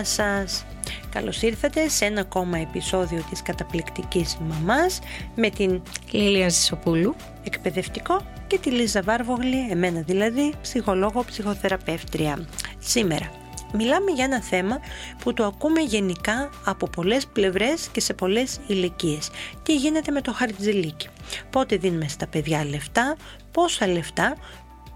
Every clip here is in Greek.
Γεια σας! Καλώς ήρθατε σε ένα ακόμα επεισόδιο της καταπληκτικής μαμάς με την Λίλια Ζησοπούλου. εκπαιδευτικό και τη Λίζα Βάρβογλη, εμένα δηλαδή, ψυχολόγο, ψυχοθεραπεύτρια. Σήμερα μιλάμε για ένα θέμα που το ακούμε γενικά από πολλές πλευρές και σε πολλές ηλικίες. Τι γίνεται με το χαρτζηλίκι. Πότε δίνουμε στα παιδιά λεφτά, πόσα λεφτά,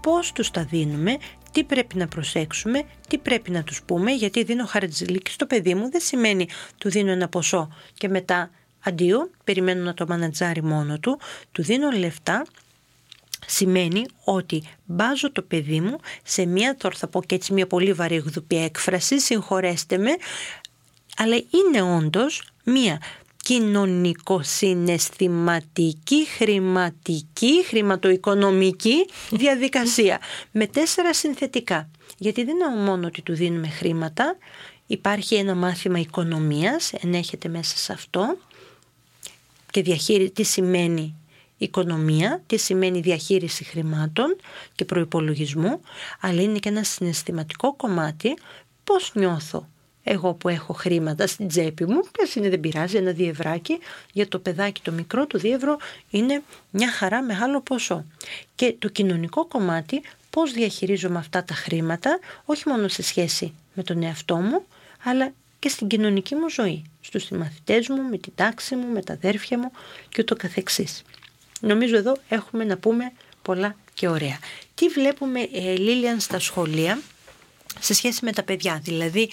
πώς τους τα δίνουμε, τι πρέπει να προσέξουμε, τι πρέπει να τους πούμε, γιατί δίνω χαρτζηλίκι στο παιδί μου δεν σημαίνει του δίνω ένα ποσό και μετά αντίο, περιμένω να το μανατζάρει μόνο του, του δίνω λεφτά σημαίνει ότι μπάζω το παιδί μου σε μια, τώρα θα πω και έτσι μια πολύ βαρύγδουπη έκφραση, συγχωρέστε με, αλλά είναι όντως μια κοινωνικο-συναισθηματική, χρηματική, χρηματοοικονομική διαδικασία. Με τέσσερα συνθετικά. Γιατί δεν είναι μόνο ότι του δίνουμε χρήματα, υπάρχει ένα μάθημα οικονομίας, ενέχεται μέσα σε αυτό. Και διαχείριση, τι σημαίνει οικονομία, τι σημαίνει διαχείριση χρημάτων και προϋπολογισμού, αλλά είναι και ένα συναισθηματικό κομμάτι. Πώς νιώθω; Εγώ που έχω χρήματα στην τσέπη μου, πες είναι δεν πειράζει, ένα διευράκι, για το παιδάκι το μικρό, το διεύρο είναι μια χαρά μεγάλο ποσό. Και το κοινωνικό κομμάτι, πώς διαχειρίζομαι αυτά τα χρήματα, όχι μόνο σε σχέση με τον εαυτό μου, αλλά και στην κοινωνική μου ζωή, στους συμμαθητές μου, με την τάξη μου, με τα αδέρφια μου και ούτω καθεξής. Νομίζω εδώ έχουμε να πούμε πολλά και ωραία. Τι βλέπουμε ε, Λίλιαν στα σχολεία, σε σχέση με τα παιδιά. Δηλαδή,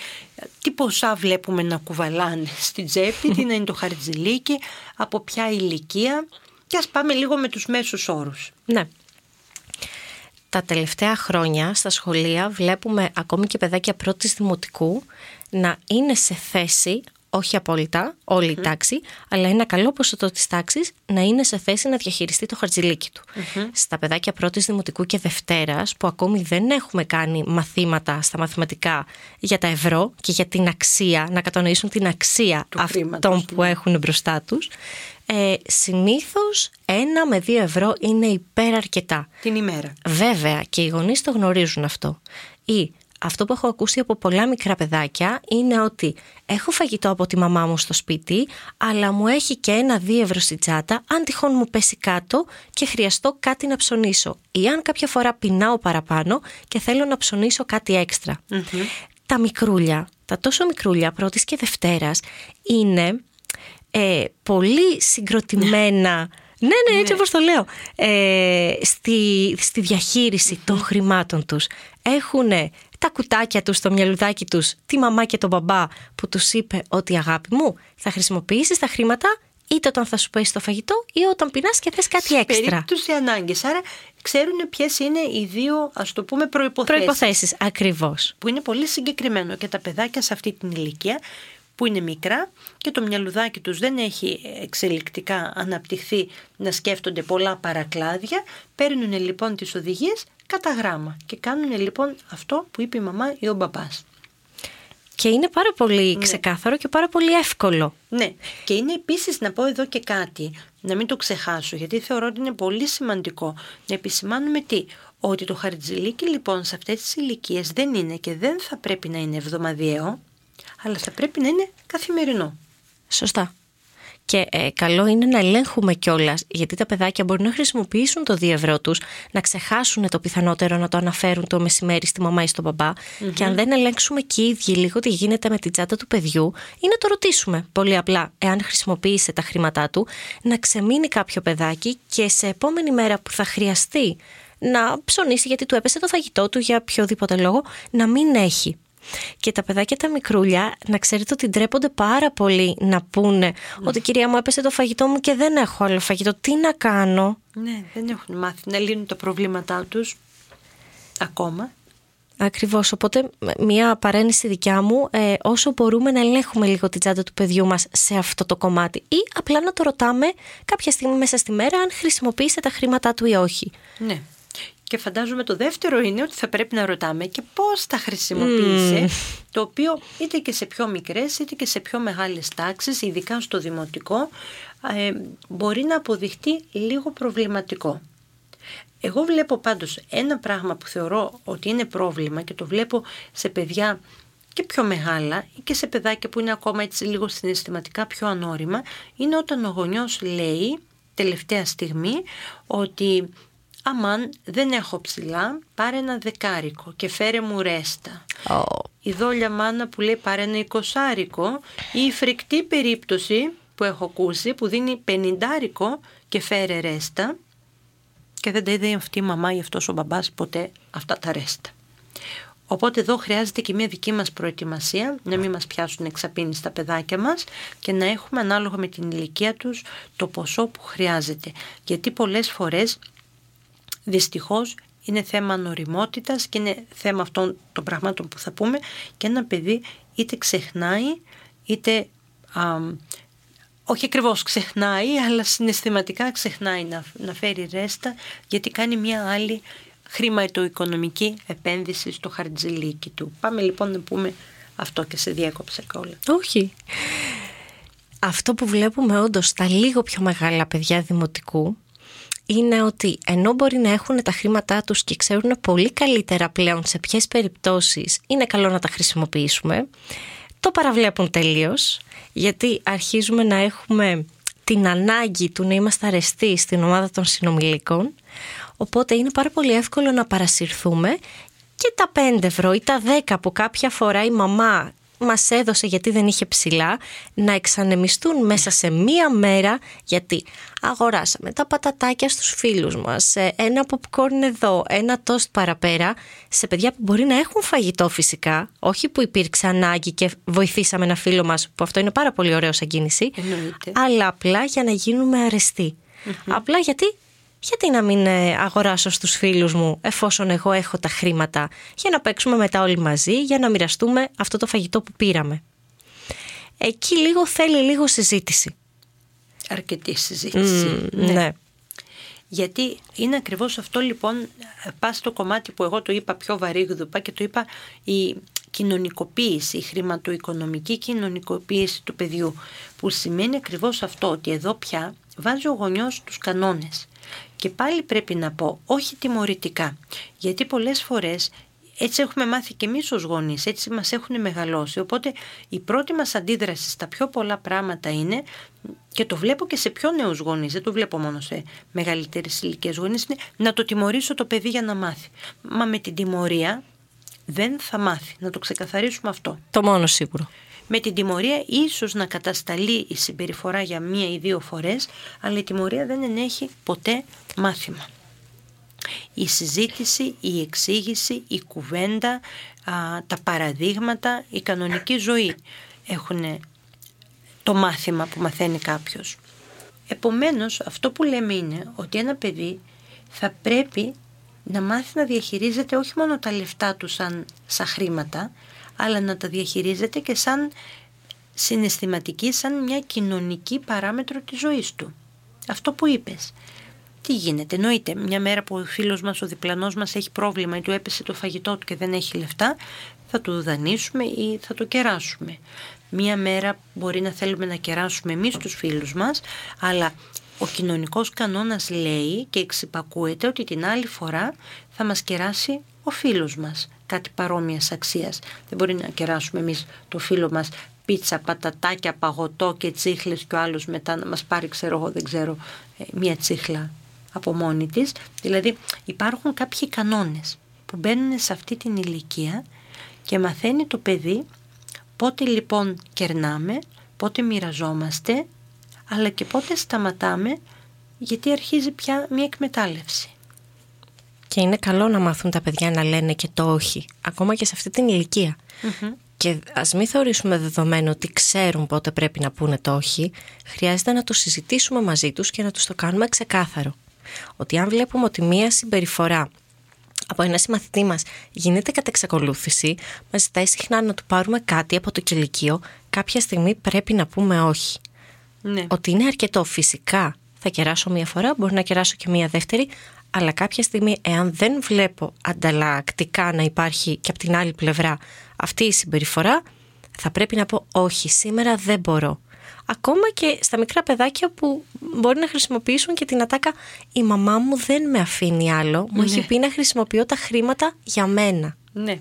τι ποσά βλέπουμε να κουβαλάνε στην τσέπη, τι να είναι το χαρτζηλίκι, από ποια ηλικία και ας πάμε λίγο με τους μέσους όρους. Ναι. Τα τελευταία χρόνια στα σχολεία βλέπουμε ακόμη και παιδάκια πρώτης δημοτικού να είναι σε θέση όχι απόλυτα όλη η τάξη, αλλά ένα καλό ποσοστό της τάξης να είναι σε θέση να διαχειριστεί το χαρτζηλίκι του. Στα παιδάκια πρώτης Δημοτικού και Δευτέρας, που ακόμη δεν έχουμε κάνει μαθήματα στα μαθηματικά για τα ευρώ και για την αξία, να κατανοήσουν την αξία Του αυτών χρήματος, που έχουν μπροστά τους, ε, συνήθως ένα με δύο ευρώ είναι υπεραρκετά. Την ημέρα. Βέβαια και οι γονείς το γνωρίζουν αυτό. Ή αυτό που έχω ακούσει από πολλά μικρά παιδάκια είναι ότι έχω φαγητό από τη μαμά μου στο σπίτι, αλλά μου έχει και ένα δύο ευρώ στην τσάτα, αν τυχόν μου πέσει κάτω και χρειαστώ κάτι να ψωνίσω. Ή αν κάποια φορά πεινάω παραπάνω και θέλω να ψωνίσω κάτι έξτρα. Τα μικρούλια, τα τόσο μικρούλια πρώτης και δευτέρας είναι ε, πολύ συγκροτημένα ναι, ναι, έτσι όπως το λέω. Ε, στη, στη διαχείριση των χρημάτων τους. Έχουν τα κουτάκια τους, το μυαλουδάκι τους, τη μαμά και τον μπαμπά που τους είπε ότι αγάπη μου θα χρησιμοποιήσεις τα χρήματα είτε όταν θα σου πέσει το φαγητό ή όταν πεινάς και θες κάτι έξτρα. Περίπτωση ανάγκης. Άρα ξέρουν ποιες είναι οι δύο, ας το πούμε, προϋποθέσεις. Προϋποθέσεις, ακριβώς. Που είναι πολύ συγκεκριμένο και τα παιδάκια σε αυτή την ηλικία που είναι μικρά και το μυαλουδάκι τους δεν έχει εξελικτικά αναπτυχθεί να σκέφτονται πολλά παρακλάδια, παίρνουν λοιπόν τις οδηγίες κατά γράμμα και κάνουν λοιπόν αυτό που είπε η μαμά ή ο μπαμπάς. Και είναι πάρα πολύ ξεκάθαρο και πάρα πολύ εύκολο. Ναι, και είναι επίσης να πω εδώ και κάτι, να μην το ξεχάσω, γιατί θεωρώ ότι είναι πολύ σημαντικό να επισημάνουμε τι, ότι το χαρτζηλίκι λοιπόν σε αυτές τις ηλικίες δεν είναι και δεν θα πρέπει να είναι εβδομαδιαίο, αλλά θα πρέπει να είναι καθημερινό. Σωστά. Και ε, καλό είναι να ελέγχουμε κιόλας, γιατί τα παιδάκια μπορεί να χρησιμοποιήσουν το 2 ευρώ τους, να ξεχάσουν το πιθανότερο να το αναφέρουν το μεσημέρι στη μαμά ή στον μπαμπα Και αν δεν ελέγξουμε και οι ίδιοι λίγο τι γίνεται με την τσάτα του παιδιού, ή να το ρωτήσουμε πολύ απλά, εάν χρησιμοποίησε τα χρήματά του, να ξεμείνει κάποιο παιδάκι και σε επόμενη μέρα που θα χρειαστεί να ψωνίσει γιατί του έπεσε το φαγητό του για οποιοδήποτε λόγο, να μην έχει. Και τα παιδάκια τα μικρούλια, να ξέρετε ότι ντρέπονται πάρα πολύ να πούνε ότι κυρία μου έπεσε το φαγητό μου και δεν έχω άλλο φαγητό. Τι να κάνω; Ναι, δεν έχουν μάθει να λύνουν τα προβλήματά τους ακόμα. Ακριβώς, οπότε μια παρέννηση δικιά μου, ε, όσο μπορούμε να ελέγχουμε λίγο την τσάντα του παιδιού μας σε αυτό το κομμάτι ή απλά να το ρωτάμε κάποια στιγμή μέσα στη μέρα αν χρησιμοποίησε τα χρήματά του ή όχι. Ναι. Και φαντάζομαι το δεύτερο είναι ότι θα πρέπει να ρωτάμε και πώς τα χρησιμοποίησε, το οποίο είτε και σε πιο μικρές είτε και σε πιο μεγάλες τάξεις, ειδικά στο δημοτικό, ε, μπορεί να αποδειχτεί λίγο προβληματικό. Εγώ βλέπω πάντως ένα πράγμα που θεωρώ ότι είναι πρόβλημα και το βλέπω σε παιδιά και πιο μεγάλα ή και σε παιδάκια που είναι ακόμα έτσι λίγο συναισθηματικά πιο ανώριμα είναι όταν ο γονιός λέει τελευταία στιγμή ότι αμάν δεν έχω ψηλά πάρε ένα δεκάρικο και φέρε μου ρέστα. Oh. Η δόλια μάνα που λέει πάρε ένα εικοσάρικο ή η φρικτή περίπτωση που έχω ακούσει που δίνει πενιντάρικο και φέρε ρέστα και δεν τα είδε αυτή η μαμά ή αυτός ο μπαμπάς ποτέ αυτά τα ρέστα. Οπότε εδώ χρειάζεται και μια δική μας προετοιμασία, να μην μας πιάσουν εξαπίνεις στα παιδάκια μας και να έχουμε ανάλογα με την ηλικία τους το ποσό που χρειάζεται. Γιατί πολλές φορές δυστυχώς είναι θέμα νοριμότητας και είναι θέμα αυτών των πραγμάτων που θα πούμε και ένα παιδί είτε ξεχνάει είτε όχι ακριβώς ξεχνάει, αλλά συναισθηματικά ξεχνάει να, να φέρει ρέστα γιατί κάνει μια άλλη χρηματοοικονομική επένδυση στο χαρτζηλίκι του. Πάμε λοιπόν να πούμε αυτό και σε διέκοψε όλα. Όχι. Αυτό που βλέπουμε όντως τα λίγο πιο μεγάλα παιδιά δημοτικού είναι ότι ενώ μπορεί να έχουν τα χρήματά τους και ξέρουν πολύ καλύτερα πλέον σε ποιες περιπτώσεις είναι καλό να τα χρησιμοποιήσουμε, το παραβλέπουν τελείως γιατί αρχίζουμε να έχουμε την ανάγκη του να είμαστε αρεστοί στην ομάδα των συνομιλίκων οπότε είναι πάρα πολύ εύκολο να παρασυρθούμε και τα 5 ευρώ ή τα 10 που κάποια φορά η μαμά μας έδωσε γιατί δεν είχε ψηλά να εξανεμιστούν μέσα σε μία μέρα γιατί αγοράσαμε τα πατατάκια στους φίλους μας, ε, ένα popcorn εδώ, ένα toast παραπέρα σε παιδιά που μπορεί να έχουν φαγητό φυσικά, όχι που υπήρξε ανάγκη και βοηθήσαμε ένα φίλο μας που αυτό είναι πάρα πολύ ωραίο σαν κίνηση, αλλά απλά για να γίνουμε Απλά γιατί γιατί να μην ε, αγοράσω στους φίλους μου εφόσον εγώ έχω τα χρήματα για να παίξουμε μετά όλοι μαζί, για να μοιραστούμε αυτό το φαγητό που πήραμε. Εκεί λίγο θέλει λίγο συζήτηση. Αρκετή συζήτηση. ναι. ναι. Γιατί είναι ακριβώς αυτό λοιπόν, πας στο κομμάτι που εγώ το είπα πιο βαρύγδουπα και το είπα η κοινωνικοποίηση, η χρηματοοικονομική κοινωνικοποίηση του παιδιού που σημαίνει ακριβώς αυτό ότι εδώ πια βάζει ο γονιός τους κανόνες και πάλι πρέπει να πω, όχι τιμωρητικά, γιατί πολλές φορές έτσι έχουμε μάθει και εμείς ως γονείς, έτσι μας έχουν μεγαλώσει. Οπότε η πρώτη μας αντίδραση στα πιο πολλά πράγματα είναι, και το βλέπω και σε πιο νέους γονείς, δεν το βλέπω μόνο σε μεγαλύτερες ηλικίες γονείς, είναι να το τιμωρήσω το παιδί για να μάθει. Μα με την τιμωρία δεν θα μάθει, να το ξεκαθαρίσουμε αυτό. Το μόνο σίγουρο με την τιμωρία ίσως να κατασταλεί η συμπεριφορά για μία ή δύο φορές, αλλά η τιμωρία δεν ενέχει ποτέ μάθημα. Η συζήτηση, η εξήγηση, η κουβέντα, τα παραδείγματα, η κανονική ζωή έχουν το μάθημα που μαθαίνει κάποιος. Επομένως αυτό που λέμε είναι ότι ένα παιδί θα πρέπει να μάθει να διαχειρίζεται όχι μόνο τα λεφτά του σαν, σαν χρήματα, αλλά να τα διαχειρίζεται και σαν συναισθηματική, σαν μια κοινωνική παράμετρο της ζωής του. Αυτό που είπες. Τι γίνεται, εννοείται, μια μέρα που ο φίλος μας, ο διπλανός μας έχει πρόβλημα ή του έπεσε το φαγητό του και δεν έχει λεφτά, θα του δανείσουμε ή θα το κεράσουμε. Μία μέρα μπορεί να θέλουμε να κεράσουμε εμείς τους φίλους μας, αλλά ο κοινωνικός κανόνας λέει και εξυπακούεται ότι την άλλη φορά θα μας κεράσει ο φίλος μας κάτι παρόμοιας αξίας. Δεν μπορεί να κεράσουμε εμείς το φίλο μας πίτσα, πατατάκια, παγωτό και τσίχλες και ο άλλος μετά να μας πάρει, ξέρω εγώ, δεν ξέρω, ε, μία τσίχλα από μόνη της. Δηλαδή υπάρχουν κάποιοι κανόνες που μπαίνουν σε αυτή την ηλικία και μαθαίνει το παιδί πότε λοιπόν κερνάμε, πότε μοιραζόμαστε, αλλά και πότε σταματάμε γιατί αρχίζει πια μια εκμετάλλευση. Και είναι καλό να μάθουν τα παιδιά να λένε και το όχι, ακόμα και σε αυτή την ηλικια Και ας μην θεωρήσουμε δεδομένο ότι ξέρουν πότε πρέπει να πούνε το όχι, χρειάζεται να το συζητήσουμε μαζί τους και να τους το κάνουμε ξεκάθαρο. Ότι αν βλέπουμε ότι μία συμπεριφορά από ένα συμμαθητή μας γίνεται κατά εξακολούθηση, μας ζητάει συχνά να του πάρουμε κάτι από το κηλικείο, κάποια στιγμή πρέπει να πούμε όχι. Ναι. Ότι είναι αρκετό. Φυσικά θα κεράσω μία φορά, μπορεί να κεράσω και μία δεύτερη, αλλά κάποια στιγμή, εάν δεν βλέπω ανταλλακτικά να υπάρχει και από την άλλη πλευρά αυτή η συμπεριφορά, θα πρέπει να πω όχι, σήμερα δεν μπορώ. Ακόμα και στα μικρά παιδάκια που μπορεί να χρησιμοποιήσουν και την ατάκα «Η μαμά μου δεν με αφήνει άλλο, μου έχει Ναι. πει να χρησιμοποιώ τα χρήματα για μένα». Ναι.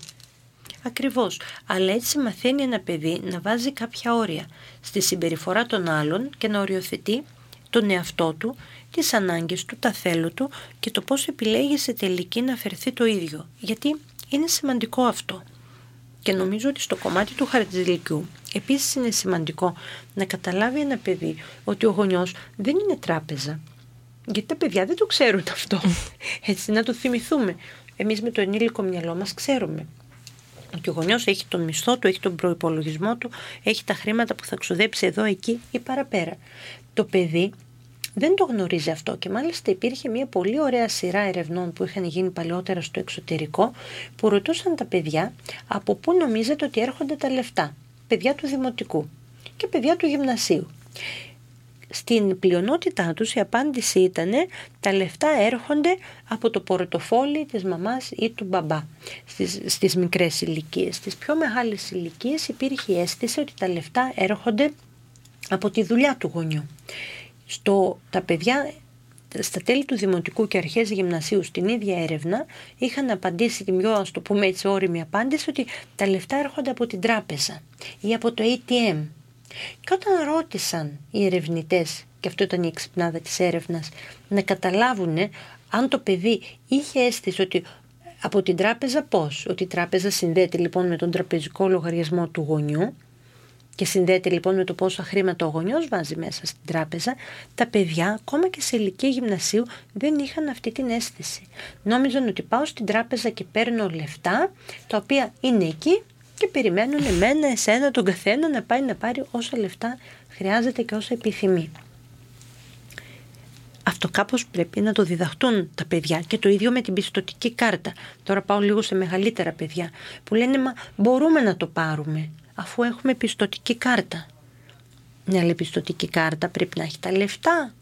Ακριβώς. Αλλά έτσι μαθαίνει ένα παιδί να βάζει κάποια όρια στη συμπεριφορά των άλλων και να οριοθετεί τον εαυτό του, τις ανάγκες του, τα θέλω του και το πώς επιλέγει σε τελική να φερθεί το ίδιο. Γιατί είναι σημαντικό αυτό. Και νομίζω ότι στο κομμάτι του χαρτζηλικιού επίσης είναι σημαντικό να καταλάβει ένα παιδί ότι ο γονιός δεν είναι τράπεζα. Γιατί τα παιδιά δεν το ξέρουν αυτό. Έτσι να το θυμηθούμε. Εμείς με το ενήλικο μυαλό μας ξέρουμε ότι ο γονιός έχει τον μισθό του, έχει τον προϋπολογισμό του, έχει τα χρήματα που θα ξοδέψει εδώ, εκεί ή παραπέρα. Το παιδί δεν το γνωρίζει αυτό και μάλιστα υπήρχε μια πολύ ωραία σειρά ερευνών που είχαν γίνει παλαιότερα στο εξωτερικό που ρωτούσαν τα παιδιά από πού νομίζετε ότι έρχονται τα λεφτά. Παιδιά του δημοτικού και παιδιά του γυμνασίου. Στην πλειονότητά τους η απάντηση ήταν τα λεφτά έρχονται από το πορτοφόλι της μαμάς ή του μπαμπά στις, στις μικρές ηλικίες. Στις πιο μεγάλες ηλικίες υπήρχε η αίσθηση ότι τα λεφτά έρχονται από τη δουλειά του γονιού. Στο, τα παιδιά στα τέλη του Δημοτικού και αρχές γυμνασίου στην ίδια έρευνα είχαν απαντήσει την πιο ας το πούμε έτσι όρημη απάντηση ότι τα λεφτά έρχονται από την τράπεζα ή από το ATM. Και όταν ρώτησαν οι ερευνητές, και αυτό ήταν η εξυπνάδα της έρευνας, να καταλάβουν αν το παιδί είχε αίσθηση ότι από την τράπεζα πώς, ότι η τράπεζα συνδέεται λοιπόν με τον τραπεζικό λογαριασμό του γονιού και συνδέεται λοιπόν με το πόσα χρήματα ο γονιός βάζει μέσα στην τράπεζα, τα παιδιά ακόμα και σε ηλικία γυμνασίου δεν είχαν αυτή την αίσθηση. Νόμιζαν ότι πάω στην τράπεζα και παίρνω λεφτά τα οποία είναι εκεί και περιμένουν εμένα, εσένα, τον καθένα να πάει να πάρει όσα λεφτά χρειάζεται και όσα επιθυμεί. Αυτό κάπως πρέπει να το διδαχτούν τα παιδιά και το ίδιο με την πιστοτική κάρτα. Τώρα πάω λίγο σε μεγαλύτερα παιδιά που λένε μα μπορούμε να το πάρουμε αφού έχουμε πιστοτική κάρτα. Μια άλλη πιστοτική κάρτα πρέπει να έχει τα λεφτά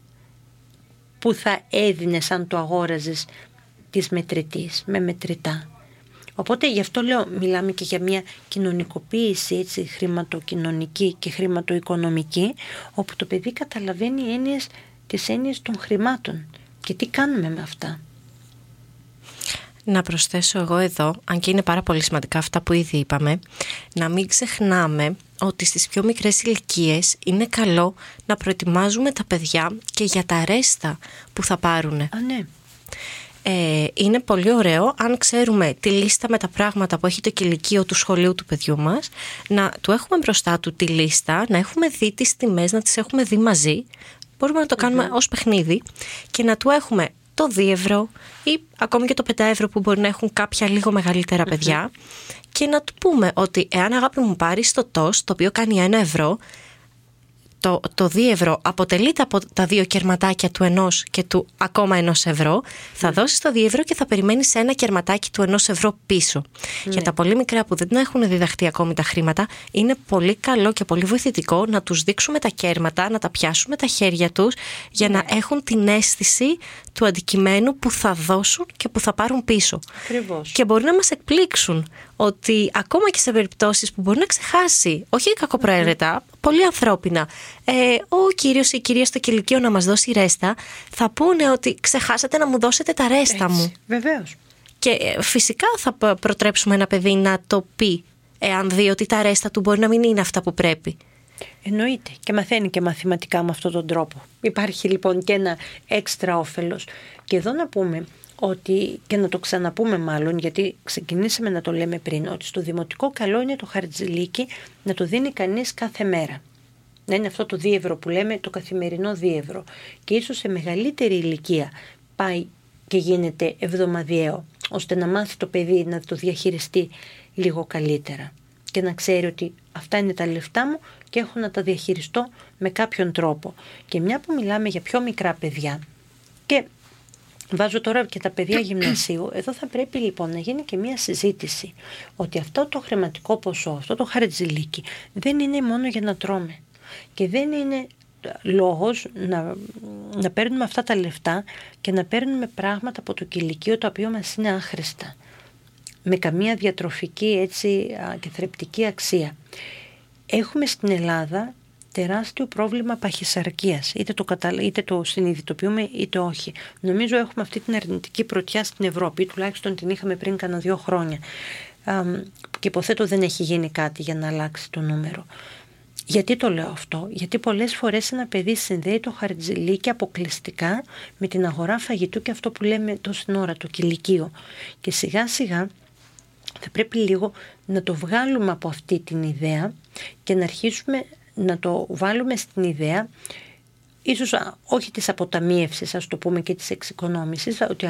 που θα έδινες αν το αγόραζες της μετρητής, με μετρητά. Οπότε γι' αυτό λέω μιλάμε και για μια κοινωνικοποίηση έτσι, χρηματοκοινωνική και χρηματοοικονομική όπου το παιδί καταλαβαίνει έννοιες, τις έννοιες των χρημάτων και τι κάνουμε με αυτά; Να προσθέσω εγώ εδώ, αν και είναι πάρα πολύ σημαντικά αυτά που ήδη είπαμε, να μην ξεχνάμε ότι στις πιο μικρές ηλικίες είναι καλό να προετοιμάζουμε τα παιδιά και για τα ρέστα που θα πάρουν. Α, ναι. Ε, είναι πολύ ωραίο αν ξέρουμε τη λίστα με τα πράγματα που έχει το κηλικείο του σχολείου του παιδιού μας να του έχουμε μπροστά του τη λίστα, να έχουμε δει τις τιμές, να τις έχουμε δει μαζί μπορούμε να το κάνουμε ως παιχνίδι και να του έχουμε το 2 ευρώ ή ακόμη και το 5 ευρώ που μπορεί να έχουν κάποια λίγο μεγαλύτερα παιδιά και να του πούμε ότι εάν αγάπη μου πάρεις το τόστ το οποίο κάνει 1 ευρώ το, το 2 ευρώ αποτελείται από τα δύο κερματάκια του ενός και του ακόμα ενός ευρώ, θα δώσεις το 2 ευρώ και θα περιμένεις ένα κερματάκι του ενός ευρώ πίσω. Για τα πολύ μικρά που δεν έχουν διδαχτεί ακόμη τα χρήματα, είναι πολύ καλό και πολύ βοηθητικό να τους δείξουμε τα κέρματα, να τα πιάσουμε τα χέρια τους για να έχουν την αίσθηση του αντικειμένου που θα δώσουν και που θα πάρουν πίσω. Ακριβώς. Και μπορεί να μας εκπλήξουν ότι ακόμα και σε περιπτώσεις που μπορεί να ξεχάσει, όχι κακοπροαίρετα, πολύ ανθρώπινα, ε, ο κύριος ή η κυρία στο κηλικείο να μας δώσει ρέστα, θα πούνε ότι ξεχάσατε να μου δώσετε τα ρέστα μου. Βεβαίως. Και ε, φυσικά θα π- προτρέψουμε ένα παιδί να το πει, εάν δει ότι τα ρέστα του μπορεί να μην είναι αυτά που πρέπει. Εννοείται και μαθαίνει και μαθηματικά με αυτόν τον τρόπο. Υπάρχει λοιπόν και ένα έξτρα όφελος. Και εδώ να πούμε ότι, και να το ξαναπούμε μάλλον, γιατί ξεκινήσαμε να το λέμε πριν, ότι στο δημοτικό καλό είναι το χαρτζηλίκι να το δίνει κανείς κάθε μέρα. Να είναι αυτό το 2 ευρώ που λέμε, το καθημερινό 2 ευρώ. Και ίσως σε μεγαλύτερη ηλικία πάει και γίνεται εβδομαδιαίο, ώστε να μάθει το παιδί να το διαχειριστεί λίγο καλύτερα και να ξέρει ότι αυτά είναι τα λεφτά μου και έχω να τα διαχειριστώ με κάποιον τρόπο. Και μια που μιλάμε για πιο μικρά παιδιά και Βάζω τώρα και τα παιδιά γυμνασίου. Εδώ θα πρέπει λοιπόν να γίνει και μια συζήτηση ότι αυτό το χρηματικό ποσό, αυτό το χαρτζηλίκι δεν είναι μόνο για να τρώμε και δεν είναι λόγος να, να παίρνουμε αυτά τα λεφτά και να παίρνουμε πράγματα από το κηλικείο το οποίο μας είναι άχρηστα με καμία διατροφική έτσι και θρεπτική αξία. Έχουμε στην Ελλάδα τεράστιο πρόβλημα παχυσαρκίας, είτε το, είτε το συνειδητοποιούμε είτε όχι. Νομίζω έχουμε αυτή την αρνητική πρωτιά στην Ευρώπη, τουλάχιστον την είχαμε πριν κάνα δύο χρόνια. Και υποθέτω δεν έχει γίνει κάτι για να αλλάξει το νούμερο. Γιατί το λέω αυτό, Γιατί πολλές φορές ένα παιδί συνδέει το χαρτζηλίκι αποκλειστικά με την αγορά φαγητού και αυτό που λέμε τόση ώρα, το κηλικείο. Και σιγά σιγά θα πρέπει λίγο να το βγάλουμε από αυτή την ιδέα και να αρχίσουμε να το βάλουμε στην ιδέα ίσως όχι της αποταμίευσης ας το πούμε και της εξοικονόμησης ότι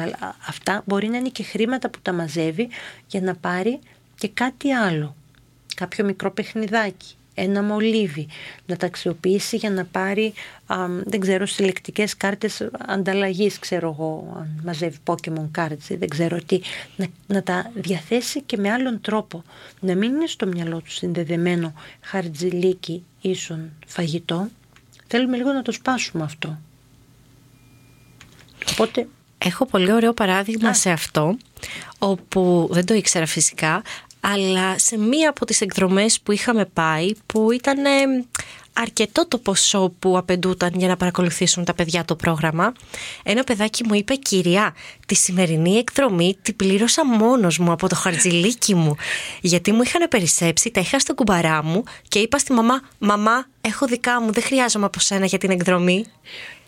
αυτά μπορεί να είναι και χρήματα που τα μαζεύει για να πάρει και κάτι άλλο κάποιο μικρό παιχνιδάκι ένα μολύβι, να τα αξιοποιήσει για να πάρει, δεν ξέρω, συλλεκτικές κάρτες ανταλλαγής, ξέρω εγώ, αν μαζεύει Pokemon cards δεν ξέρω τι, να, να τα διαθέσει και με άλλον τρόπο. Να μην είναι στο μυαλό του συνδεδεμένο χαρτζιλίκι ίσον φαγητό. Θέλουμε λίγο να το σπάσουμε αυτό. Οπότε Έχω πολύ ωραίο παράδειγμα σε αυτό, όπου δεν το ήξερα φυσικά, αλλά σε μία από τις εκδρομές που είχαμε πάει που ήταν αρκετό το ποσό που απαιτούταν για να παρακολουθήσουν τα παιδιά το πρόγραμμα. Ένα παιδάκι μου είπε «Κυρία, τη σημερινή εκδρομή την πλήρωσα μόνος μου από το χαρτζιλίκι μου γιατί μου είχαν περισσέψει, τα είχα στο κουμπαρά μου και είπα στη μαμά «Μαμά, έχω δικά μου, δεν χρειάζομαι από σένα για την εκδρομή».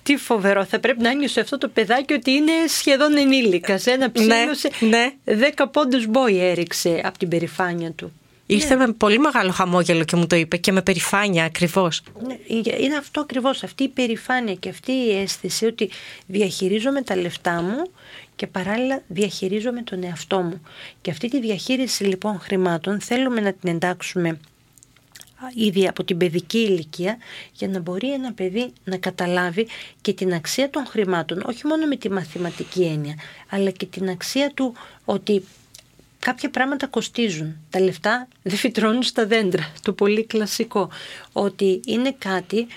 Τι φοβερό, θα πρέπει να νιώσει αυτό το παιδάκι ότι είναι σχεδόν ενήλικας. Ένα ψήλωσε. Ναι, ναι. Δέκα πόντους μπόι έριξε από την περηφάνεια του. Ήρθε ναι. με πολύ μεγάλο χαμόγελο και μου το είπε και με περηφάνεια ακριβώς. Ναι, είναι αυτό ακριβώς. Αυτή η περηφάνεια και αυτή η αίσθηση ότι διαχειρίζομαι τα λεφτά μου και παράλληλα διαχειρίζομαι τον εαυτό μου. Και αυτή τη διαχείριση λοιπόν χρημάτων θέλουμε να την εντάξουμε ήδη από την παιδική ηλικία για να μπορεί ένα παιδί να καταλάβει και την αξία των χρημάτων όχι μόνο με τη μαθηματική έννοια αλλά και την αξία του ότι κάποια πράγματα κοστίζουν. Τα λεφτά δεν φυτρώνουν στα δέντρα. Το πολύ κλασικό. Ότι είναι κάτι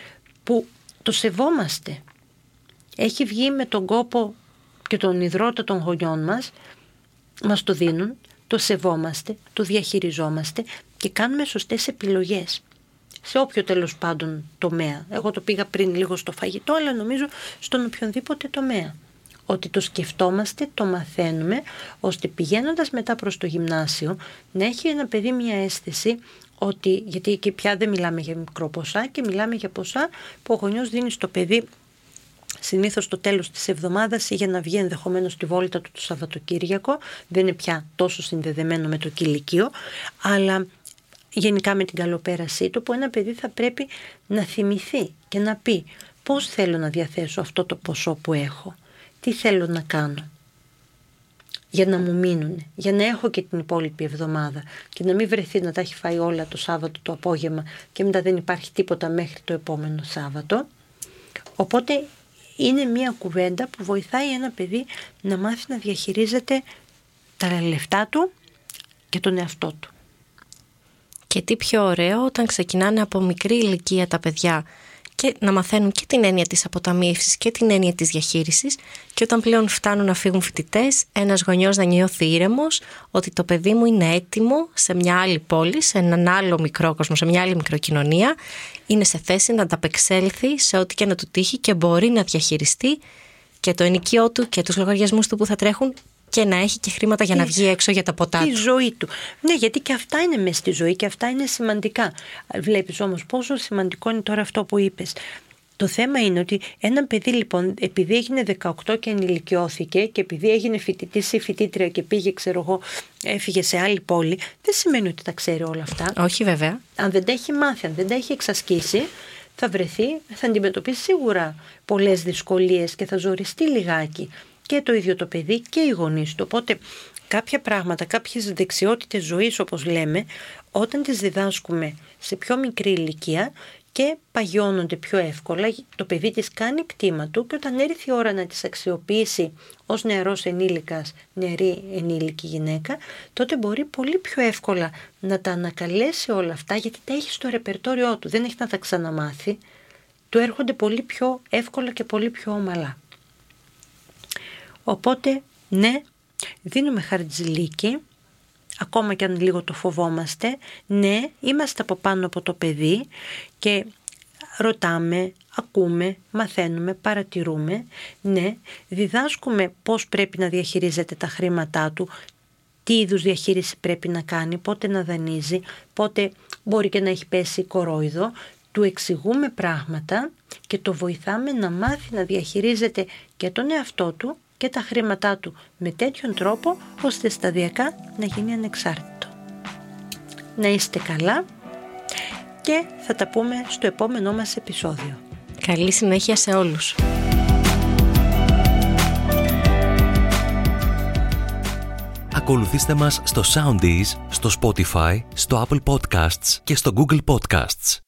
που το σεβόμαστε. Έχει βγει με τον κόπο και τον υδρότα των γονιών μας, μας το δίνουν, το σεβόμαστε, το διαχειριζόμαστε και κάνουμε σωστές επιλογές σε όποιο τέλος πάντων τομέα. Εγώ το πήγα πριν λίγο στο φαγητό, αλλά νομίζω στον οποιονδήποτε τομέα. Ότι το σκεφτόμαστε, το μαθαίνουμε, ώστε πηγαίνοντας μετά προς το γυμνάσιο να έχει ένα παιδί μια αίσθηση ότι, γιατί εκεί πια δεν μιλάμε για μικρό ποσά και μιλάμε για ποσά που ο γονιός δίνει στο παιδί συνήθως το τέλος της εβδομάδας ή για να βγει ενδεχομένως στη βόλτα του το Σαββατοκύριακο. Δεν είναι πια τόσο συνδεδεμένο με το κηλικείο, αλλά γενικά με την καλοπέρασή του που ένα παιδί θα πρέπει να θυμηθεί και να πει πώς θέλω να διαθέσω αυτό το ποσό που έχω, τι θέλω να κάνω; Για να μου μείνουν, για να έχω και την υπόλοιπη εβδομάδα και να μην βρεθεί να τα έχει φάει όλα το Σάββατο το απόγευμα και μετά δεν υπάρχει τίποτα μέχρι το επόμενο Σάββατο. Οπότε είναι μια κουβέντα που βοηθάει ένα παιδί να μάθει να διαχειρίζεται τα λεφτά του και τον εαυτό του. Και τι πιο ωραίο όταν ξεκινάνε από μικρή ηλικία τα παιδιά και να μαθαίνουν και την έννοια της αποταμίευσης και την έννοια της διαχείρισης. Και όταν πλέον φτάνουν να φύγουν φοιτητές, ένας γονιός να νιώθει ήρεμος ότι το παιδί μου είναι έτοιμο σε μια άλλη πόλη, σε έναν άλλο μικρό κόσμο, σε μια άλλη μικροκοινωνία, είναι σε θέση να ανταπεξέλθει σε ό,τι και να του τύχει και μπορεί να διαχειριστεί και το ενοικιό του και τους λογαριασμούς του που θα τρέχουν και να έχει και χρήματα για να βγει έξω για τα ποτά τη ζωή του. Ναι, γιατί και αυτά είναι μέσα στη ζωή και αυτά είναι σημαντικά. Βλέπεις όμως πόσο σημαντικό είναι τώρα αυτό που είπες. Το θέμα είναι ότι ένα παιδί λοιπόν, επειδή έγινε 18 και ενηλικιώθηκε και επειδή έγινε φοιτητή ή φοιτήτρια και πήγε, ξέρω εγώ, έφυγε σε άλλη πόλη, δεν σημαίνει ότι τα ξέρει όλα αυτά. Όχι, βέβαια. Αν δεν τα έχει μάθει, αν δεν τα έχει εξασκήσει, θα βρεθεί, θα αντιμετωπίσει σίγουρα πολλές δυσκολίες και θα ζοριστεί λιγάκι και το ίδιο το παιδί και οι γονείς του. Οπότε κάποια πράγματα, κάποιες δεξιότητες ζωής όπως λέμε, όταν τις διδάσκουμε σε πιο μικρή ηλικία και παγιώνονται πιο εύκολα. Το παιδί της κάνει κτήμα του και όταν έρθει η ώρα να τις αξιοποιήσει ως νεαρός ενήλικας, νεαρή ενήλικη γυναίκα, τότε μπορεί πολύ πιο εύκολα να τα ανακαλέσει όλα αυτά γιατί τα έχει στο ρεπερτόριό του, δεν έχει να τα ξαναμάθει. Του έρχονται πολύ πιο εύκολα και πολύ πιο ομαλά. Οπότε, ναι, δίνουμε χαρτζηλίκι, ακόμα και αν λίγο το φοβόμαστε, ναι, είμαστε από πάνω από το παιδί και ρωτάμε, ακούμε, μαθαίνουμε, παρατηρούμε, ναι, διδάσκουμε πώς πρέπει να διαχειρίζεται τα χρήματά του, τι είδους διαχείριση πρέπει να κάνει, πότε να δανείζει, πότε μπορεί και να έχει πέσει κορόιδο, του εξηγούμε πράγματα και το βοηθάμε να μάθει να διαχειρίζεται και τον εαυτό του και τα χρήματά του με τέτοιον τρόπο ώστε σταδιακά να γίνει ανεξάρτητο. Να είστε καλά και θα τα πούμε στο επόμενό μας επεισόδιο. Καλή συνέχεια σε όλους. Ακολουθήστε μας στο Soundees, στο Spotify, στο Apple Podcasts και στο Google Podcasts.